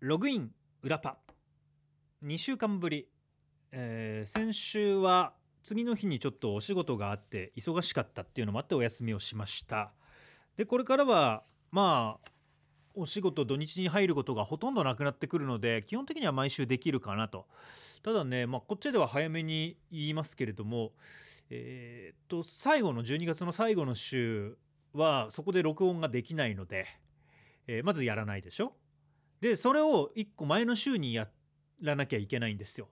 ログイン裏パ。2週間ぶり、えー先週は次の日にちょっとお仕事があって忙しかったっていうのもあってお休みをしました。でこれからはまあお仕事土日に入ることがほとんどなくなってくるので基本的には毎週できるかなと。ただね、まあ、こっちでは早めに言いますけれどもえーっと最後の12月の最後の週はそこで録音ができないので、えーまずやらないでしょ。でそれを1個前の週にやらなきゃいけないんですよ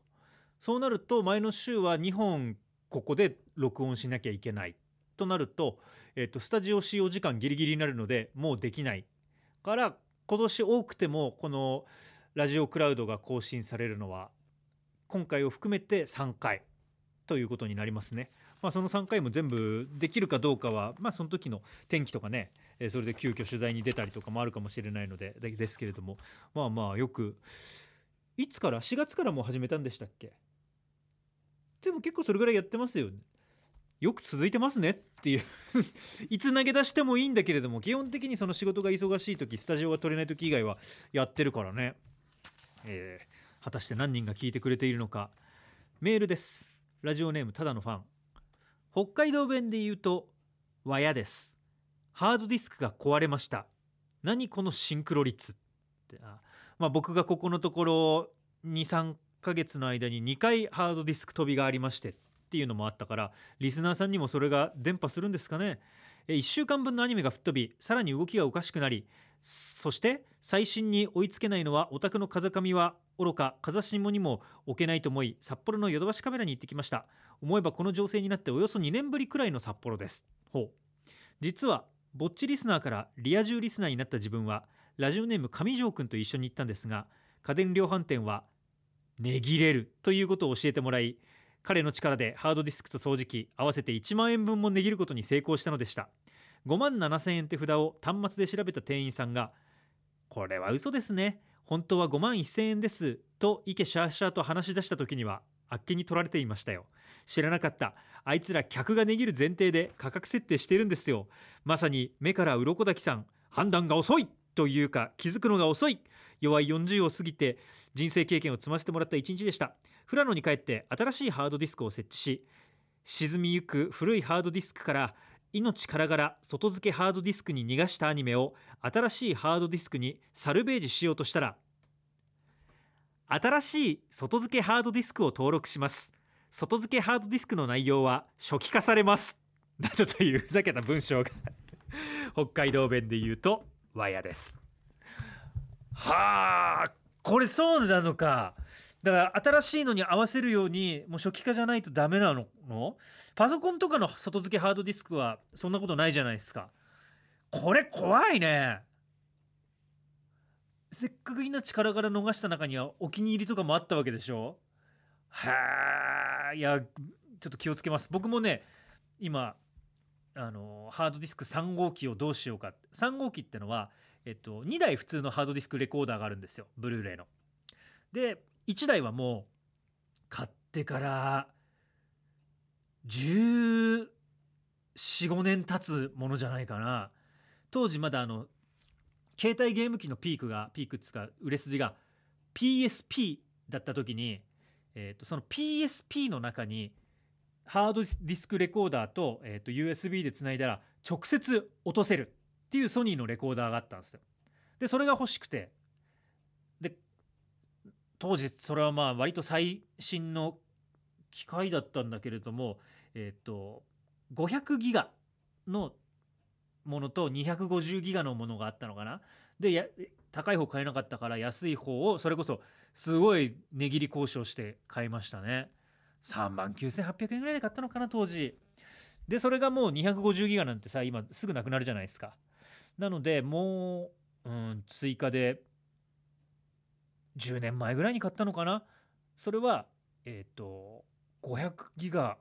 そうなると前の週は2本ここで録音しなきゃいけないとなると,、えーとスタジオ使用時間ギリギリになるのでもうできないから今年多くてもこのラジオクラウドが更新されるのは今回を含めて3回ということになりますね。まあ、その3回も全部できるかどうかは、まあ、その時の天気とかね、えーそれで急遽取材に出たりとかもあるかもしれないのででですけれどもまあまあよくいつから4月からもう始めたんでしたっけ？でも結構それぐらいやってますよね。よく続いてますねっていう。いつ投げ出してもいいんだけれども基本的にその仕事が忙しい時スタジオが取れない時以外はやってるからね、えー果たして何人が聞いてくれているのか。メールです。ラジオネームただのファン。北海道弁で言うと「わやです」ハードディスクが壊れました。何このシンクロ率って。あまあ僕がここのところ23ヶ月の間に2回ハードディスク飛びがありましてっていうのもあったからリスナーさんにもそれが伝播するんですかね。え1週間分のアニメが吹っ飛びさらに動きがおかしくなりそして最新に追いつけないのはオタクの風上は愚か風下にも置けないと思い札幌のヨドバシカメラに行ってきました。思えばこの情勢になっておよそ2年ぶりくらいの札幌です。ほう。実はぼっちリスナーからリア充リスナーになった自分はラジオネーム上条くんと一緒に行ったんですが家電量販店は値切れるということを教えてもらい彼の力でハードディスクと掃除機合わせて1万円分も値切ることに成功したのでした。5万7000円手札を端末で調べた店員さんが「これは嘘ですね。本当は5万1000円です」とイケシャーシャーと話し出した時にはあっけに取られていましたよ。知らなかった。あいつら客が値切る前提で価格設定してるんですよ。まさに目から鱗滝さん判断が遅いというか気づくのが遅い。弱い40を過ぎて人生経験を積ませてもらった一日でした。富良野に帰って新しいハードディスクを設置し沈みゆく古いハードディスクから命からがら外付けハードディスクに逃がしたアニメを新しいハードディスクにサルベージしようとしたら新しい外付けハードディスクを登録します。外付けハードディスクの内容は初期化されます。などというふざけた文章が北海道弁で言うとわやです。はあこれそうなのか。だから新しいのに合わせるようにもう初期化じゃないとダメなの？パソコンとかの外付けハードディスクはそんなことないじゃないですか。これ怖いね。せっかく命からがら逃した中にはお気に入りとかもあったわけでしょ？はあ。いやちょっと気をつけます。僕もね今あのハードディスク3号機をどうしようか。3号機ってのは、えっと、2台普通のハードディスクレコーダーがあるんですよ。ブルーレイの。で1台はもう買ってから1415年経つものじゃないかな。当時まだあの携帯ゲーム機のピークがピークっつうか売れ筋が PSP だった時に、えー、とその PSP の中にハードディスクレコーダーと,、えー、と USB でつないだら直接落とせるっていうソニーのレコーダーがあったんですよ。でそれが欲しくてで当時それはまあ割と最新の機械だったんだけれどもえっ、と500ギガのものと250ギガのものがあったのかなで高い方買えなかったから安い方をそれこそすごい値切り交渉して買いましたね。3万9800円ぐらいで買ったのかな当時。でそれがもう250ギガなんてさ今すぐなくなるじゃないですか。なのでもう、うん、追加で10年前ぐらいに買ったのかな。それはえっ、と500ギガ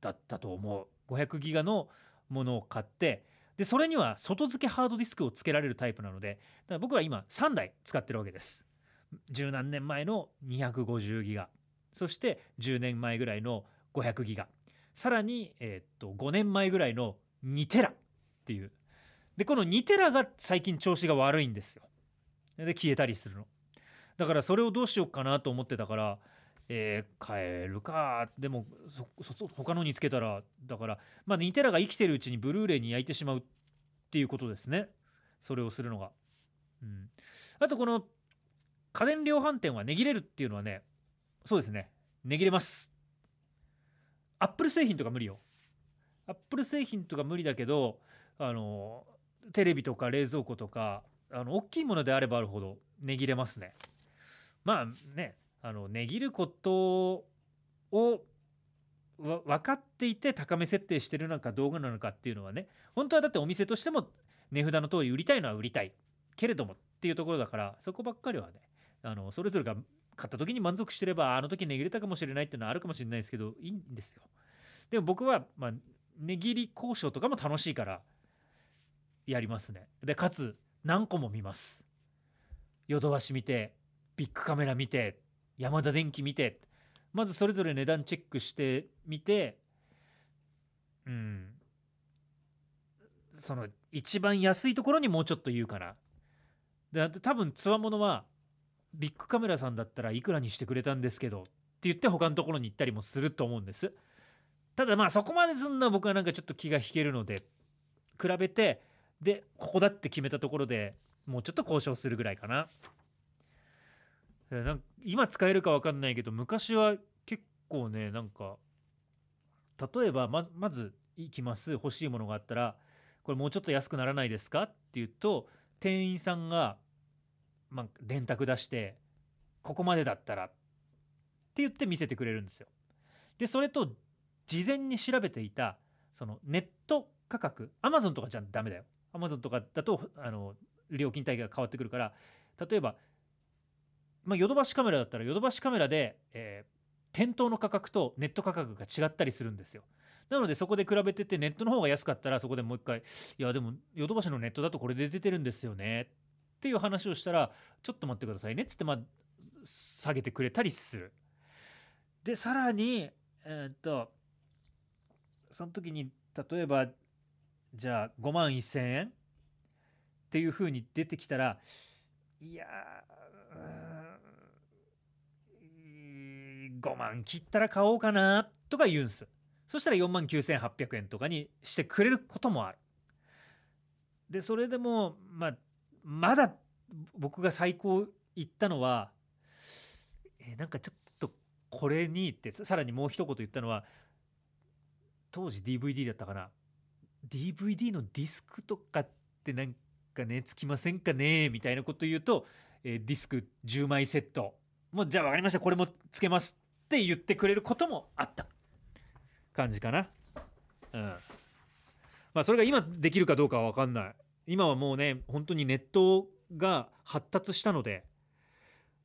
だったと思う。500ギガのものを買ってでそれには外付けハードディスクをつけられるタイプなのでだから僕は今3台使ってるわけです。十何年前の250ギガ。そして10年前ぐらいの500ギガ。さらに、えっと5年前ぐらいの2テラ。っていう。でこの2テラが最近調子が悪いんですよ。で消えたりするの。だからそれをどうしようかなと思ってたからえー、変えるか。でもそそ他のにつけたらだからまあニテラが生きてるうちにブルーレイに焼いてしまうっていうことですね。それをするのが。うん、あとこの家電量販店は値切れるっていうのはねそうですね。値切れます。アップル製品とか無理よ。アップル製品とか無理だけどあのテレビとか冷蔵庫とかあの大きいものであればあるほど値切れますね。まあね。あの値切ることを分かっていて高め設定してるのか動画なのかっていうのはね本当はだってお店としても値札の通り売りたいのは売りたいけれどもっていうところだからそこばっかりはねあのそれぞれが買った時に満足してればあの時値切れたかもしれないっていうのはあるかもしれないですけどいいんですよ。でも僕は、まあ、値切り交渉とかも楽しいからやりますね。でかつ何個も見ます。ヨドバシ見てビッグカメラ見てヤマダ電機見て。まずそれぞれ値段チェックしてみて。うん。その一番安いところにもうちょっと言うかな。で多分つわものはビッグカメラさんだったらいくらにしてくれたんですけどって言って他のところに行ったりもすると思うんです。ただまあそこまですんな僕はなんかちょっと気が引けるので比べてでここだって決めたところでもうちょっと交渉するぐらいかな。なん今使えるか分かんないけど昔は結構ねなんか例えばままず行きます欲しいものがあったらこれもうちょっと安くならないですかって言うと店員さんが、まあ、電卓出してここまでだったらって言って見せてくれるんですよ。でそれと事前に調べていたそのネット価格アマゾンとかじゃダメだよ。アマゾンとかだとあの料金帯が変わってくるから例えばまあ、ヨドバシカメラだったらヨドバシカメラで、えー、店頭の価格とネット価格が違ったりするんですよ。なのでそこで比べててネットの方が安かったらそこでもう一回いやでもヨドバシのネットだとこれで出てるんですよねっていう話をしたらちょっと待ってくださいねっつってまあ下げてくれたりする。でさらにえー、っとその時に例えばじゃあ5万1,000円っていう風に出てきたらいやー5万切ったら買おうかなとか言うんす。そしたら4万9800円とかにしてくれることもある。でそれでもままだ僕が最高言ったのは、えー、なんかちょっとこれにってさらにもう一言言ったのは当時 DVD だったかな。DVD のディスクとかってなんかねつきませんかね？みたいなこと言うと、えー、ディスク10枚セット。もうじゃあ分かりました。これもつけます。って言ってくれることもあった。感じかな。うん。まあそれが今できるかどうかは分かんない。今はもうね本当にネットが発達したので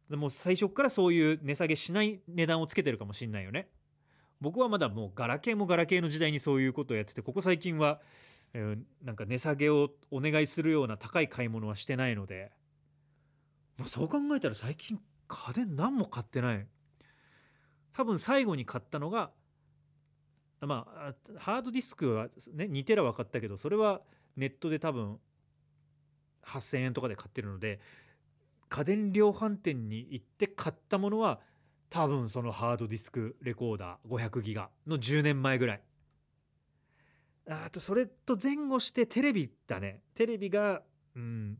でも最初からそういう値下げしない値段をつけてるかもしんないよね。僕はまだもうガラケーもガラケーの時代にそういうことをやっててここ最近は、えー、なんか値下げをお願いするような高い買い物はしてないので、まあ、そう考えたら最近家電何も買ってない。多分最後に買ったのがまあハードディスクはね2テラは買ったけどそれはネットで多分8,000円とかで買ってるので家電量販店に行って買ったものは多分そのハードディスクレコーダー500ギガの10年前ぐらい。あとそれと前後してテレビだね。テレビがうん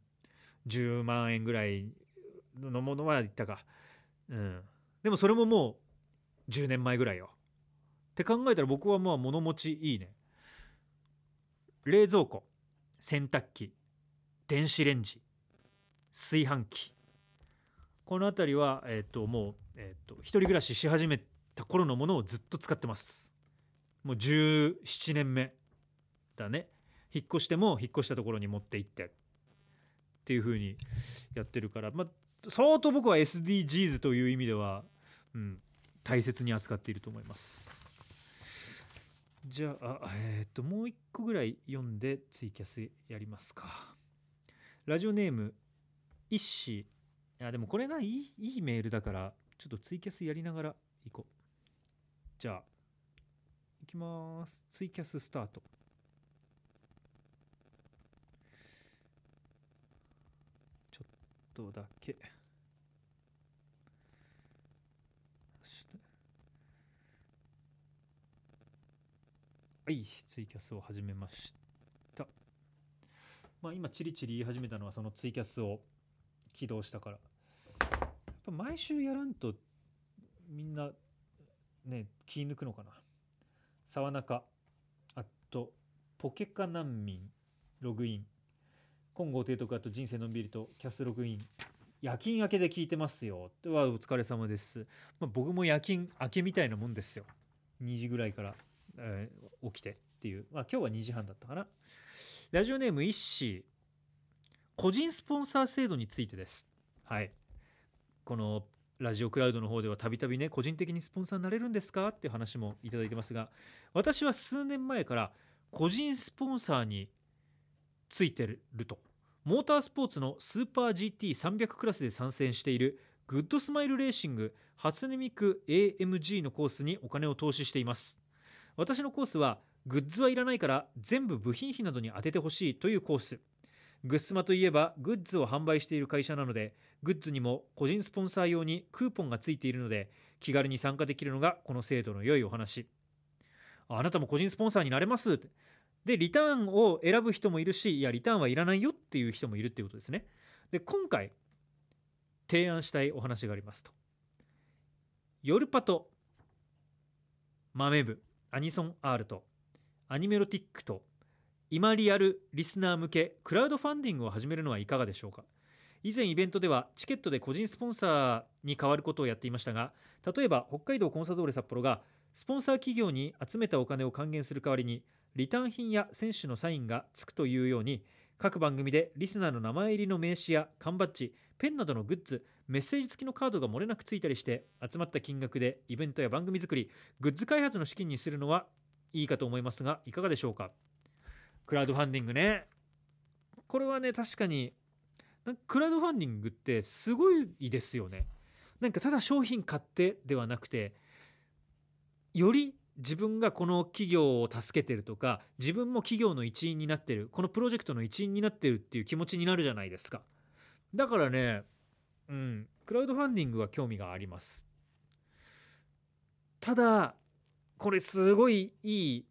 10万円ぐらいのものは言ったか。うん。でもそれももう10年前ぐらいよ。って考えたら僕はまあ物持ちいいね。冷蔵庫洗濯機電子レンジ炊飯器。この辺りは、えー、ともう、えー、と一人暮らしし始めた頃のものをずっと使ってます。もう17年目だね。引っ越しても引っ越したところに持って行って。っていう風にやってるから、まあ、相当僕は SDGs という意味では、うん、大切に扱っていると思います。じゃあえっ、ともう一個ぐらい読んでツイキャスやりますか。ラジオネーム一子いやでもこれないい？いいメールだからちょっとツイキャスやりながら行こう。じゃあいきます。ツイキャススタート。ちょっとだけ。はいツイキャスを始めました。まあ今チリチリ言い始めたのはそのツイキャスを起動したから。やっぱ毎週やらんとみんなね気抜くのかな。沢中あとポケカ難民ログイン。金剛提督あと人生のんびりとキャスログイン。夜勤明けで聞いてますよ。ではお疲れ様です、まあ、僕も夜勤明けみたいなもんですよ。2時ぐらいから、えー起きてっていう。まあ今日は2時半だったかな。ラジオネームイッシー。個人スポンサー制度についてです。はい。このラジオクラウドの方ではたびたびね個人的にスポンサーになれるんですかっていう話もいただいてますが私は数年前から個人スポンサーについてると。モータースポーツのスーパー GT300 クラスで参戦しているグッドスマイルレーシング初音ミク AMG のコースにお金を投資しています。私のコースはグッズはいらないから全部部品費などに当ててほしいというコース。グッスマといえばグッズを販売している会社なのでグッズにも個人スポンサー用にクーポンがついているので気軽に参加できるのがこの制度の良いお話。あなたも個人スポンサーになれますでリターンを選ぶ人もいるしいやリターンはいらないよっていう人もいるっていうことですね。で今回提案したいお話がありますと。ヨルパとマメブアニソン R とアニメロティックと今リアルリスナー向けクラウドファンディングを始めるのはいかがでしょうか。以前イベントではチケットで個人スポンサーに変わることをやっていましたが例えば北海道コンサドーレ札幌がスポンサー企業に集めたお金を還元する代わりにリターン品や選手のサインがつくというように各番組でリスナーの名前入りの名刺や缶バッジペンなどのグッズメッセージ付きのカードが漏れなくついたりして集まった金額でイベントや番組作りグッズ開発の資金にするのはいいかと思いますがいかがでしょうか？クラウドファンディングね。これはね確かにクラウドファンディングってすごいですよね。なんかただ商品買ってではなくてより自分がこの企業を助けてるとか自分も企業の一員になってるこのプロジェクトの一員になってるっていう気持ちになるじゃないですか。だからねうん。クラウドファンディングは興味があります。ただこれすごいいい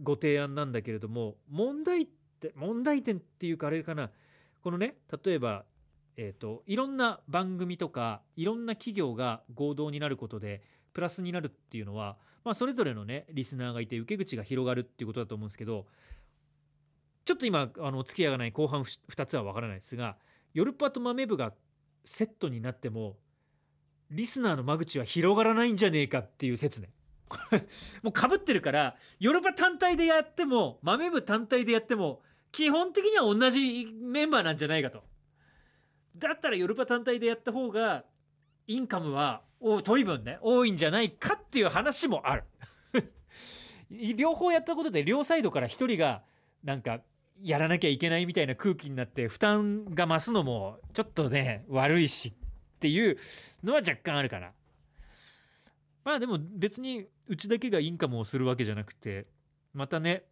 ご提案なんだけれども問題って問題点っていうかあれかな。このね例えばえーといろんな番組とかいろんな企業が合同になることでプラスになるっていうのは、まあ、それぞれのねリスナーがいて受け口が広がるっていうことだと思うんですけどちょっと今あのお付き合いがない後半2つは分からないですがヨルパとマメ部がセットになってもリスナーの間口は広がらないんじゃねえかっていう説ね。もうかぶってるからヨルパ単体でやっても豆部単体でやっても基本的には同じメンバーなんじゃないかと。だったらヨルパ単体でやった方がインカムはお取り分ね多いんじゃないかっていう話もある 両方やったことで両サイドから一人がなんかやらなきゃいけないみたいな空気になって負担が増すのもちょっとね悪いしっていうのは若干あるかなまあでも別にうちだけがインカムをするわけじゃなくてまたね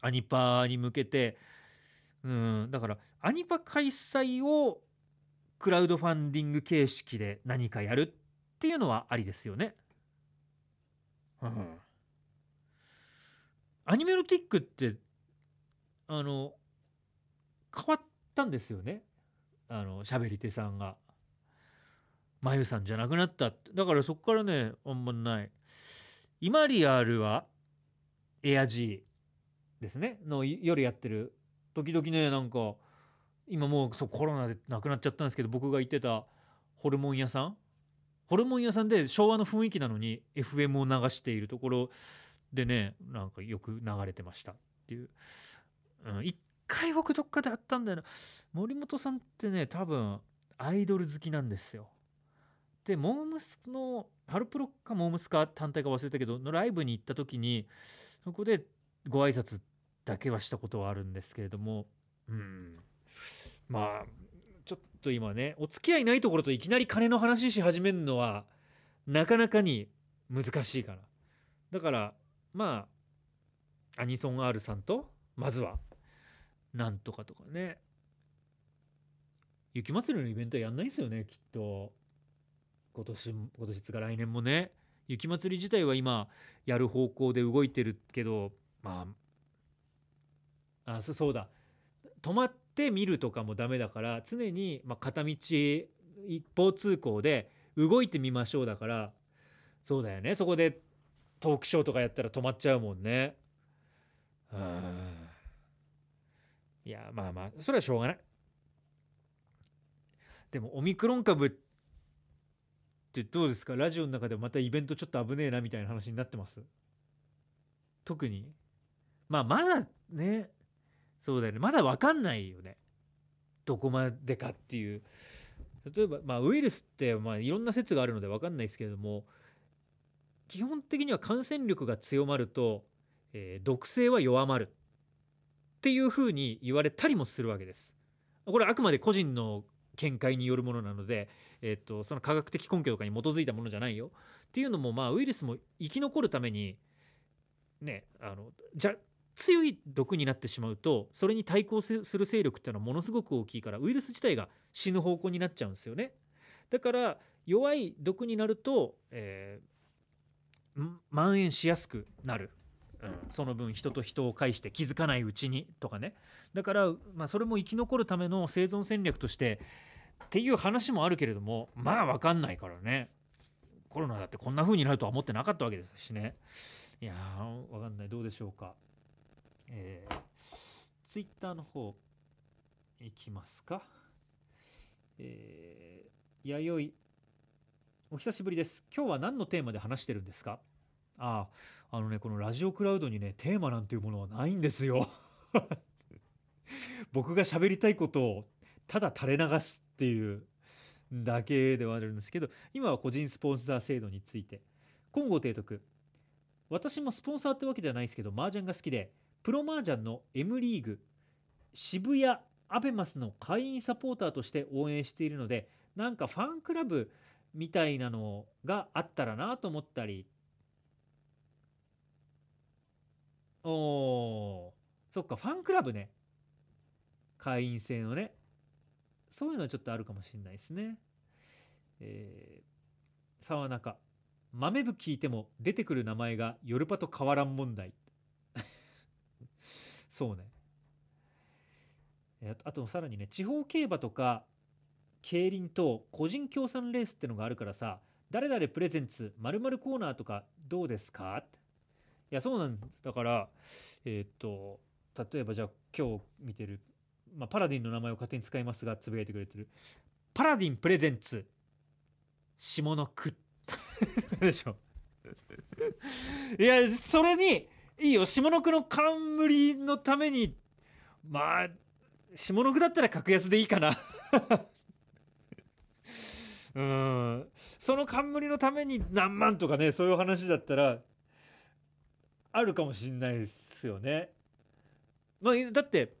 アニパに向けてうんだからアニパ開催をクラウドファンディング形式で何かやるっていうのはありですよね。うん、アニメロティックってあの変わったんですよね。あの喋り手さんが。まゆさんじゃなくなっただからそこからねあんまない。イマリアルはエア G ですね。の夜やってる。時々ねなんか今もうそうコロナでなくなっちゃったんですけど僕が行ってたホルモン屋さん？ホルモン屋さんで昭和の雰囲気なのに FM を流しているところでねなんかよく流れてましたっていう、うん、一回僕どっかであったんだよな。森本さんってね多分アイドル好きなんですよ。でモームスのハルプロかモームスか単体か忘れたけどのライブに行った時にそこでご挨拶だけはしたことはあるんですけれどもうん。まあちょっと今ねお付き合いないところといきなり金の話し始めるのはなかなかに難しいかな。だからまあアニソン R さんとまずはなんとかとかね。雪祭りのイベントやんないですよねきっと。今年今年つか来年もね。雪祭り自体は今やる方向で動いてるけどまああそそうだ。止まって見るとかもダメだから常に、まあ、片道一方通行で動いてみましょうだからそうだよね。そこでトークショーとかやったら止まっちゃうもんね。うんいやまあまあそれはしょうがない。でもオミクロン株ってどうですか？ラジオの中でまたイベントちょっと危ねえなみたいな話になってます？特に？まあまだねそうだよね。まだ分かんないよね。どこまでかっていう。例えば、まあ、ウイルスってまあいろんな説があるので分かんないですけれども基本的には感染力が強まると、えー、毒性は弱まる。っていうふうに言われたりもするわけです。これあくまで個人の見解によるものなので、え、っとその科学的根拠とかに基づいたものじゃないよっていうのもまあウイルスも生き残るためにねあのじゃ強い毒になってしまうとそれに対抗する勢力っていうのはものすごく大きいからウイルス自体が死ぬ方向になっちゃうんですよね。だから弱い毒になると、えー、蔓延しやすくなる、その分人と人を介して気づかないうちにとかねだから、まあ、それも生き残るための生存戦略としてっていう話もあるけれどもまあ分かんないからねコロナだってこんな風になるとは思ってなかったわけですしねいやー分かんないどうでしょうか。えー、ツイッターの方いきますか。えー、弥生お久しぶりです。今日は何のテーマで話してるんですか？ああ、のね、このラジオクラウドにね、テーマなんていうものはないんですよ。僕が喋りたいことをただ垂れ流すっていうだけではあるんですけど、今は個人スポンサー制度について。今後提督。私もスポンサーってわけではないですけど、麻雀が好きで、プロ麻雀の M リーグ渋谷アベマスの会員サポーターとして応援しているのでなんかファンクラブみたいなのがあったらなと思ったりおー。そっかファンクラブね。会員制のね。そういうのはちょっとあるかもしれないですね。えー、沢中。豆部聞いても出てくる名前がヨルパと変わらん問題。そうね。あとさらにね地方競馬とか競輪と個人協賛レースってのがあるからさ誰々プレゼンツまるコーナーとかどうですか？いやそうなんです。だからえー、っと例えばじゃあ今日見てる、まあ、パラディンの名前を勝手に使いますがつぶやいてくれてるパラディンプレゼンツ下の句。でしょ。いやそれにいいよ。下の句の冠のためにまあ下の句だったら格安でいいかな。うん。その冠のために何万とかねそういう話だったらあるかもしんないですよね。まあ、だって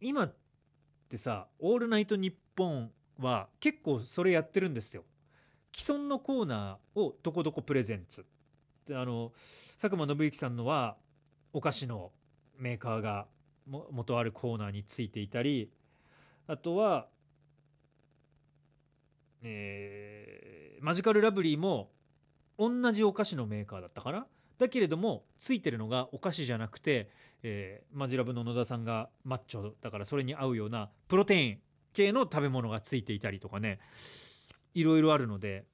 今ってさ「オールナイトニッポン」は結構それやってるんですよ。既存のコーナーをどこどこプレゼンツであの佐久間信之さんのはお菓子のメーカーがも元あるコーナーについていたりあとは、えー、マジカルラブリーも同じお菓子のメーカーだったかなだけれどもついてるのがお菓子じゃなくて、えー、マジラブの野田さんがマッチョだからそれに合うようなプロテイン系の食べ物がついていたりとかねいろいろあるので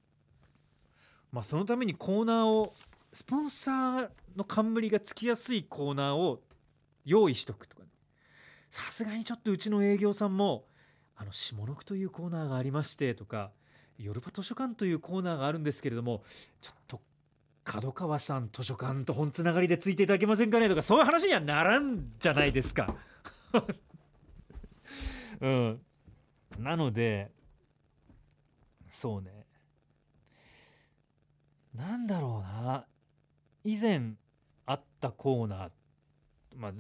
まあそのためにコーナーをスポンサーの冠がつきやすいコーナーを用意しとくとか、さすがにちょっとうちの営業さんもあの下の句というコーナーがありましてとかヨルパ図書館というコーナーがあるんですけれどもちょっと角川さん図書館と本つながりでついていただけませんかねとかそういう話にはならんじゃないですか。うん、なのでそうね。なんだろうな。以前あったコーナー。まあ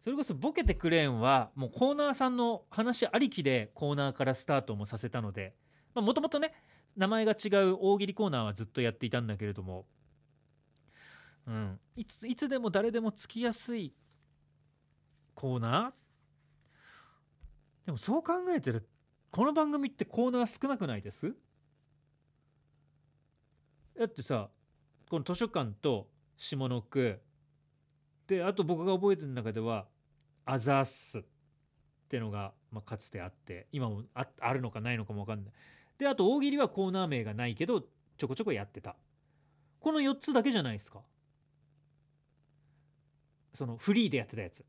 それこそボケてくれんはもうコーナーさんの話ありきでコーナーからスタートもさせたのでもともとね名前が違う大喜利コーナーはずっとやっていたんだけれども、うん、いついつでも誰でもつきやすいコーナー？でもそう考えてるこの番組ってコーナー少なくないです？だってさこの図書館と下の句。であと僕が覚えてる中ではアザースってのが、まあ、かつてあって今もああるのかないのかも分かんない。であと大喜利はコーナー名がないけどちょこちょこやってた。この4つだけじゃないですか。そのフリーでやってたやつ。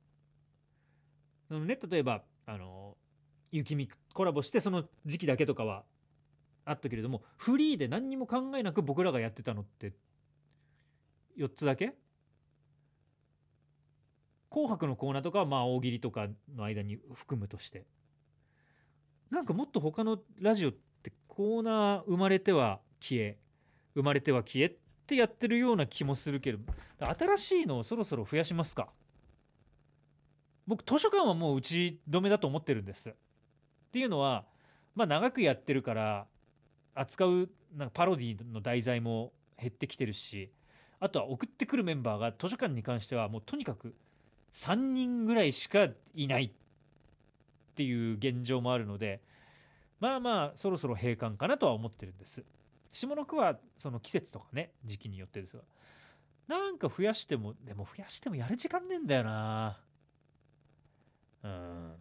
そのね例えばあの雪見コラボしてその時期だけとかはあったけれどもフリーで何にも考えなく僕らがやってたのって4つだけ？紅白のコーナーとかはまあ大喜利とかの間に含むとして。なんかもっと他のラジオってコーナー生まれては消え生まれては消えっってやってるような気もするけど新しいのをそろそろ増やしますか？僕図書館はもう打ち止めだと思ってるんです。っていうのはまあ長くやってるから扱うなんかパロディの題材も減ってきてるしあとは送ってくるメンバーが図書館に関してはもうとにかく3人ぐらいしかいないっていう現状もあるのでまあまあそろそろ閉館かなとは思ってるんです。下の句はその季節とかね時期によってですが。なんか増やしてもでも増やしてもやる時間ねえんだよな。うん。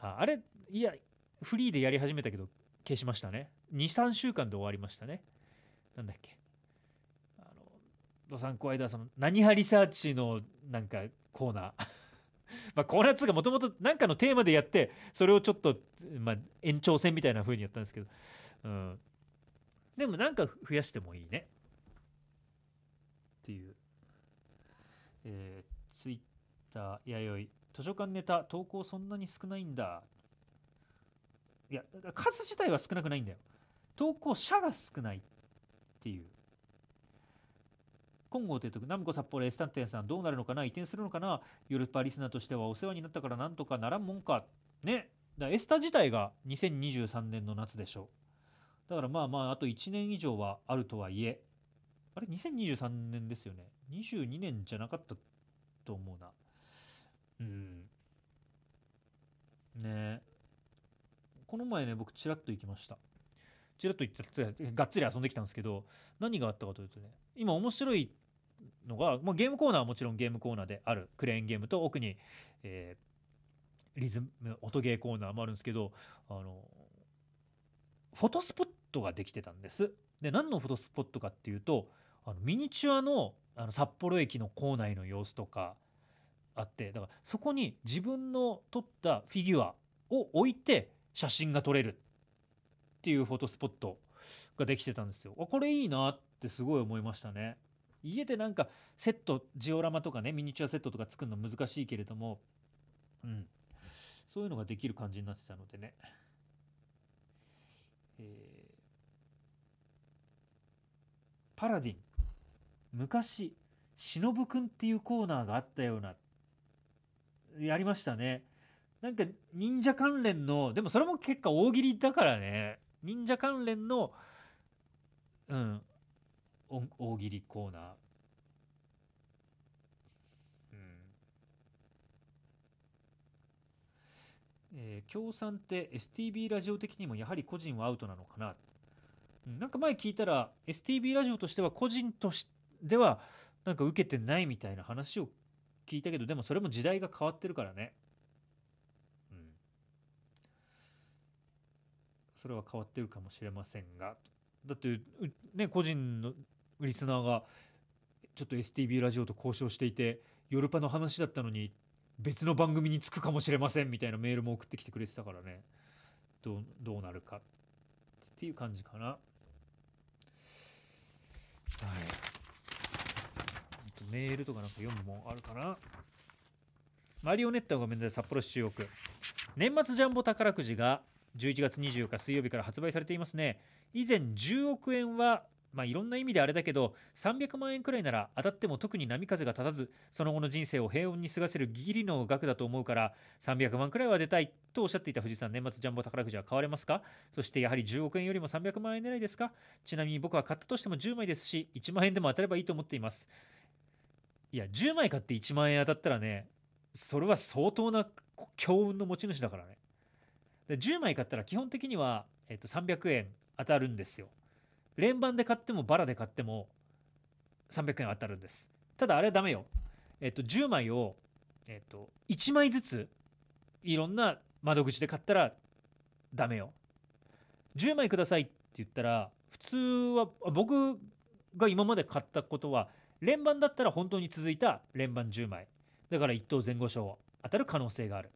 ああれいやフリーでやり始めたけど消しましたね。23週間で終わりましたね。なんだっけ。あのドサンコ間その何派リサーチのなんかコーナー。まあコーナー2がもともと何かのテーマでやってそれをちょっと、まあ、延長戦みたいな風にやったんですけど、うん、でもなんか増やしてもいいね。っていう、えー、ツイッターやよい。図書館ネタ投稿そんなに少ないんだ。いや数自体は少なくないんだよ。投稿者が少ないっていう。金剛提督南湖札幌エスタンテンさんどうなるのかな移転するのかなヨルパリスナーとしてはお世話になったからなんとかならんもんかね。だエスタ自体が2023年の夏でしょ。うだからまあまああと1年以上はあるとはいえ。あれ？2023年ですよね。22年じゃなかったと思うな。うん。ね。この前ね僕ちらっと行きました。ちらっと行ってがっつり遊んできたんですけど何があったかというとね今面白いのが、まあ、ゲームコーナーはもちろんゲームコーナーであるクレーンゲームと奥に、えー、リズム音ゲーコーナーもあるんですけどあのフォトスポットができてたんです。で何のフォトスポットかっていうとあのミニチュアのあの札幌駅の構内の様子とかあってだからそこに自分の撮ったフィギュアを置いて写真が撮れるっていうフォトスポットができてたんですよ。これいいなってすごい思いましたね。家でなんかセットジオラマとかねミニチュアセットとか作るの難しいけれども、うん、そういうのができる感じになってたのでね。えー、パラディン昔忍くんっていうコーナーがあったようなやりましたねなんか忍者関連のでもそれも結果大喜利だからね忍者関連のうん大喜利コーナー。うん。えー、協賛って STB ラジオ的にもやはり個人はアウトなのかな。うんなんか前聞いたら STB ラジオとしては個人としてはなんか受けてないみたいな話を聞いたけどでもそれも時代が変わってるからねうんそれは変わってるかもしれませんが。だってね個人のリスナーがちょっと STB ラジオと交渉していてヨルパの話だったのに別の番組に着くかもしれませんみたいなメールも送ってきてくれてたからね。どうどうなるか。っていう感じかな。はい。とメールとかなんか読むもんあるかな。マリオネットがごめんなさい。札幌市中央区。年末ジャンボ宝くじが11月24日水曜日から発売されていますね。以前10億円はまあ、いろんな意味であれだけど300万円くらいなら当たっても特に波風が立たずその後の人生を平穏に過ごせるギリの額だと思うから300万くらいは出たいとおっしゃっていた藤井さん年末ジャンボ宝くじは買われますか？そしてやはり10億円よりも300万円狙いですか？ちなみに僕は買ったとしても10枚ですし1万円でも当たればいいと思っています。いや10枚買って1万円当たったらねそれは相当な強運の持ち主だからね。で10枚買ったら基本的には、えっと、300円当たるんですよ。連番で買ってもバラで買っても300円当たるんです。ただあれはダメよ。えっと10枚をえっと1枚ずついろんな窓口で買ったらダメよ。10枚くださいって言ったら普通は僕が今まで買ったことは連番だったら本当に続いた連番10枚だから1等前後賞当たる可能性がある。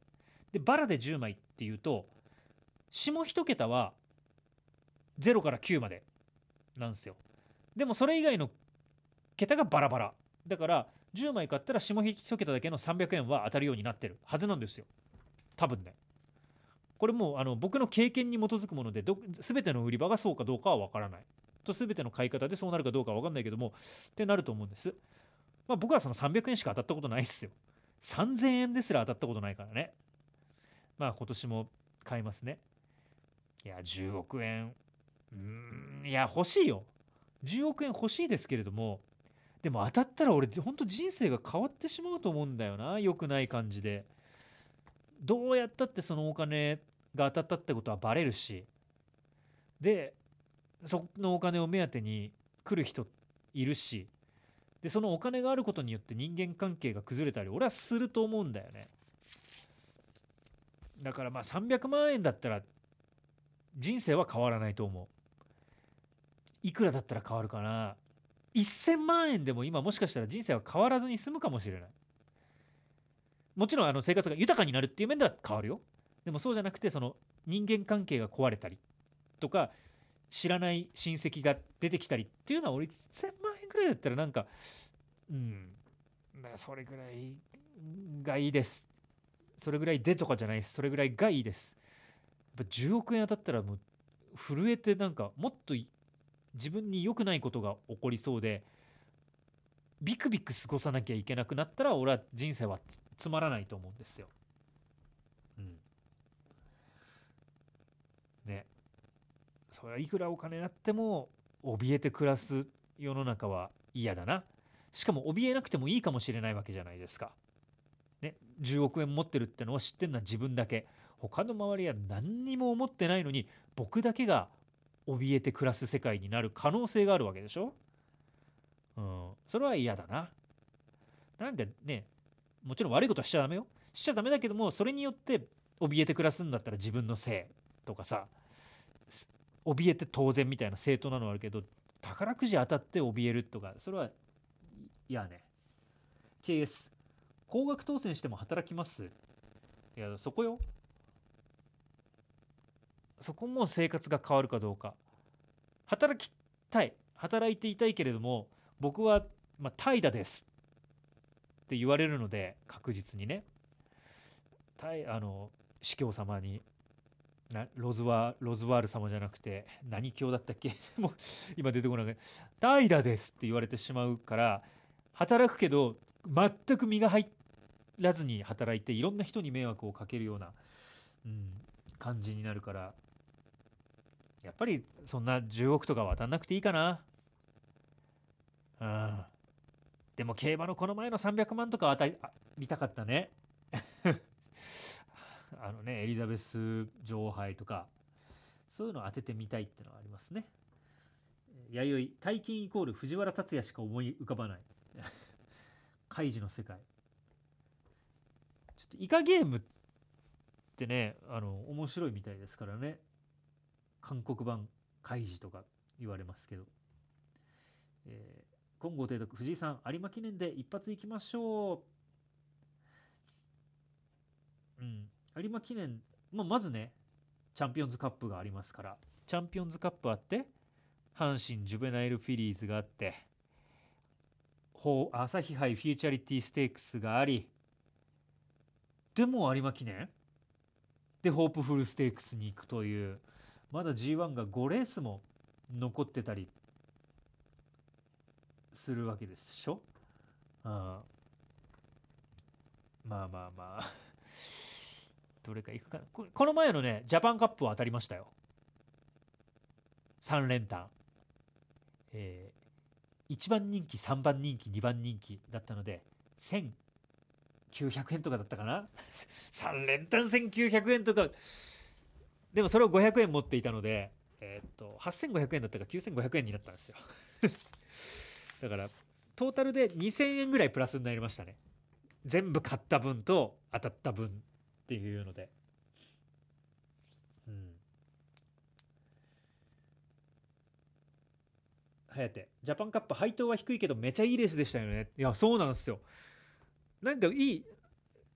でバラで10枚っていうと下1桁は0から9までなんですよ。でもそれ以外の桁がバラバラ。だから10枚買ったら下1桁だけの300円は当たるようになってるはずなんですよ。多分ね。これもうあの僕の経験に基づくものでど全ての売り場がそうかどうかは分からない。と全ての買い方でそうなるかどうかは分かんないけどもってなると思うんです。まあ僕はその300円しか当たったことないっすよ。3000円ですら当たったことないからね。まあ今年も買いますね。いや10億円。うんいや欲しいよ。10億円欲しいですけれどもでも当たったら俺ほんと人生が変わってしまうと思うんだよな良くない感じで。どうやったってそのお金が当たったってことはバレるし。でそのお金を目当てに来る人いるし。でそのお金があることによって人間関係が崩れたり俺はすると思うんだよね。だからまあ300万円だったら人生は変わらないと思う。いくらだったら変わるかな。1000万円でも今もしかしたら人生は変わらずに済むかもしれない。もちろんあの生活が豊かになるっていう面では変わるよ。でもそうじゃなくてその人間関係が壊れたりとか知らない親戚が出てきたりっていうのは俺1000万円ぐらいだったらなんかうんそれぐらいがいいです。それぐらいでとかじゃないです。それぐらいがいいです。ぱ10億円当たったらもう震えてなんかもっと自分に良くないことが起こりそうでビクビク過ごさなきゃいけなくなったら俺は人生はつまらないと思うんですよ。うん。ね。それはいくらお金あっても怯えて暮らす世の中は嫌だな。しかも怯えなくてもいいかもしれないわけじゃないですか。10億円持ってるってのは知ってんのは自分だけ他の周りは何にも思ってないのに僕だけが怯えて暮らす世界になる可能性があるわけでしょうん、それは嫌だな。なんでね、もちろん悪いことはしちゃダメよ。しちゃダメだけども、それによって怯えて暮らすんだったら自分のせいとかさ、怯えて当然みたいな正当なのはあるけど、宝くじ当たって怯えるとか、それは嫌ね。KS、高額当選しても働きますいや、そこよ。そこも生活が変わるかどうか。働きたい。働いていたいけれども、僕は、まあ、怠惰ですって言われるので確実にねあの司教様になロズワロズワール様じゃなくて何教だったっけ？もう今出てこない怠惰ですって言われてしまうから働くけど全く身が入っらずに働いていろんな人に迷惑をかけるような、うん、感じになるからやっぱりそんな10億とか渡んなくていいかなうん。でも競馬のこの前の300万とか当たり見たかったね。あのね、エリザベス女王杯とか、そういうのを当ててみたいってのはありますね。弥生、大金イコール藤原竜也しか思い浮かばない。カイジの世界。ょっとイカゲームってね、あの、面白いみたいですからね。韓国版カイジとか言われますけど。えー今後提督藤井さん有馬記念で一発いきましょううん有馬記念もまずねチャンピオンズカップがありますからチャンピオンズカップあって阪神ジュベナイルフィリーズがあって朝日杯フューチュリティステークスがありでも有馬記念？でホープフルステークスに行くという。まだ G1 が5レースも残ってたりするわけでしょ、うん、まあまあまあ。どれかいくかな？この前のねジャパンカップは当たりましたよ。3連単。えー、1番人気3番人気2番人気だったので1900円とかだったかな？3連単1900円とか。でもそれを500円持っていたのでえー、っと8500円だったか9500円になったんですよ。だからトータルで2000円ぐらいプラスになりましたね。全部買った分と当たった分っていうので。うん。颯ジャパンカップ配当は低いけどめちゃいいレースでしたよね。いやそうなんですよ。なんかいい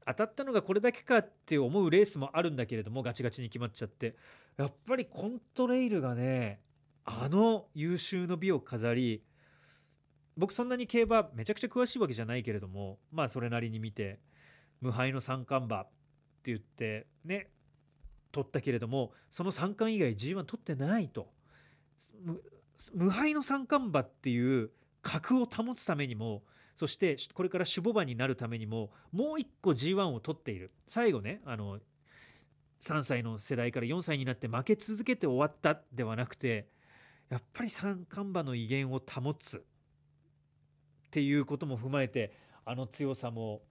当たったのがこれだけかって思うレースもあるんだけれどもガチガチに決まっちゃって。やっぱりコントレイルがねあの優秀の美を飾り僕そんなに競馬めちゃくちゃ詳しいわけじゃないけれどもまあそれなりに見て無敗の三冠馬って言ってね取ったけれどもその三冠以外 G1 取ってないと。無敗の三冠馬っていう格を保つためにもそしてこれから守護馬になるためにももう一個 G1 を取っている最後ねあの3歳の世代から4歳になって負け続けて終わったではなくてやっぱり三冠馬の威厳を保つっていうことも踏まえてあの強さも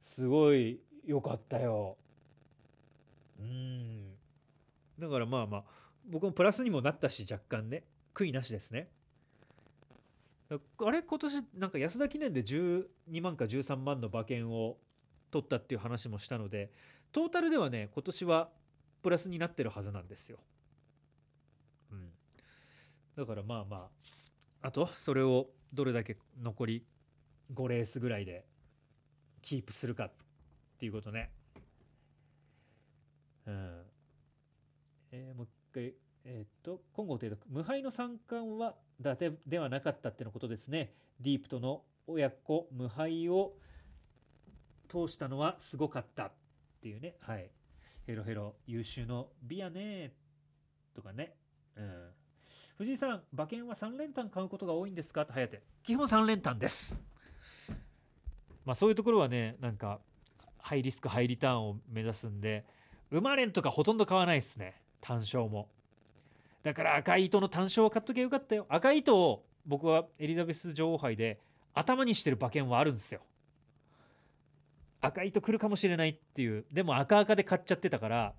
すごい良かったよ。うんだからまあまあ僕もプラスにもなったし若干ね悔いなしですね。あれ今年なんか安田記念で12万か13万の馬券を取ったっていう話もしたのでトータルではね今年はプラスになってるはずなんですよ。うん、だからまあまああとそれをどれだけ残り5レースぐらいでキープするかっていうことね。うん。えー、もう一回えっ、ー、と今後というと無敗の三冠は伊達ではなかったってのことですね。ディープとの親子無敗を通したのはすごかったっていうね。はい。ヘロヘロ優秀の美やねとかね。うん。藤井さん、馬券は3連単買うことが多いんですか？と颯。基本3連単です。まあそういうところはね、なんか、ハイリスク、ハイリターンを目指すんで、馬連とかほとんど買わないですね。単勝も。だから赤い糸の単勝を買っときゃよかったよ。赤い糸を僕はエリザベス女王杯で頭にしてる馬券はあるんですよ。赤い糸来るかもしれないっていう。でも赤赤で買っちゃってたから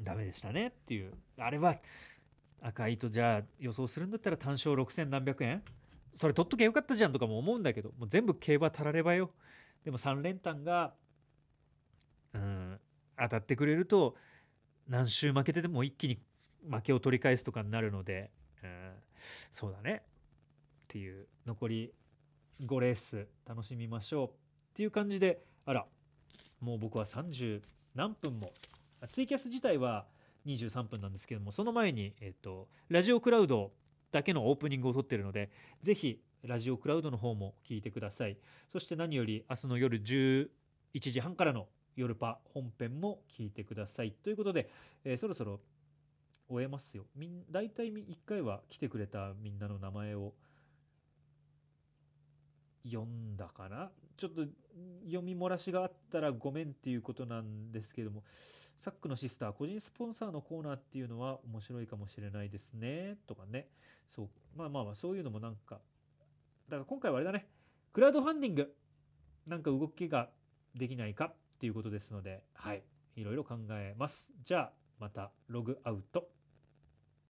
ダメでしたねっていう。あれは赤い糸じゃあ予想するんだったら単勝6000何百円？それ取っときゃよかったじゃんとかも思うんだけどもう全部競馬たらればよ。でも3連単がうん当たってくれると何周負けてでも一気に負けを取り返すとかになるので、うん、そうだね。っていう残り5レース楽しみましょうっていう感じであらもう僕は30何分も。ツイキャス自体は23分なんですけどもその前に、えっと、ラジオクラウドだけのオープニングを撮ってるのでぜひラジオクラウドの方も聞いてください。そして何より明日の夜11時半からの夜パ本編も聞いてください。ということで、えー、そろそろ終えますよ。みん大体1回は来てくれたみんなの名前を読んだかな。ちょっと読み漏らしがあったらごめんっていうことなんですけども。サックのシスター個人スポンサーのコーナーっていうのは面白いかもしれないですね。とかね。そう。まあまあまあそういうのもなんか。だから今回はあれだね。クラウドファンディング。なんか動きができないかっていうことですので。はい。いろいろ考えます。じゃあまたログアウト。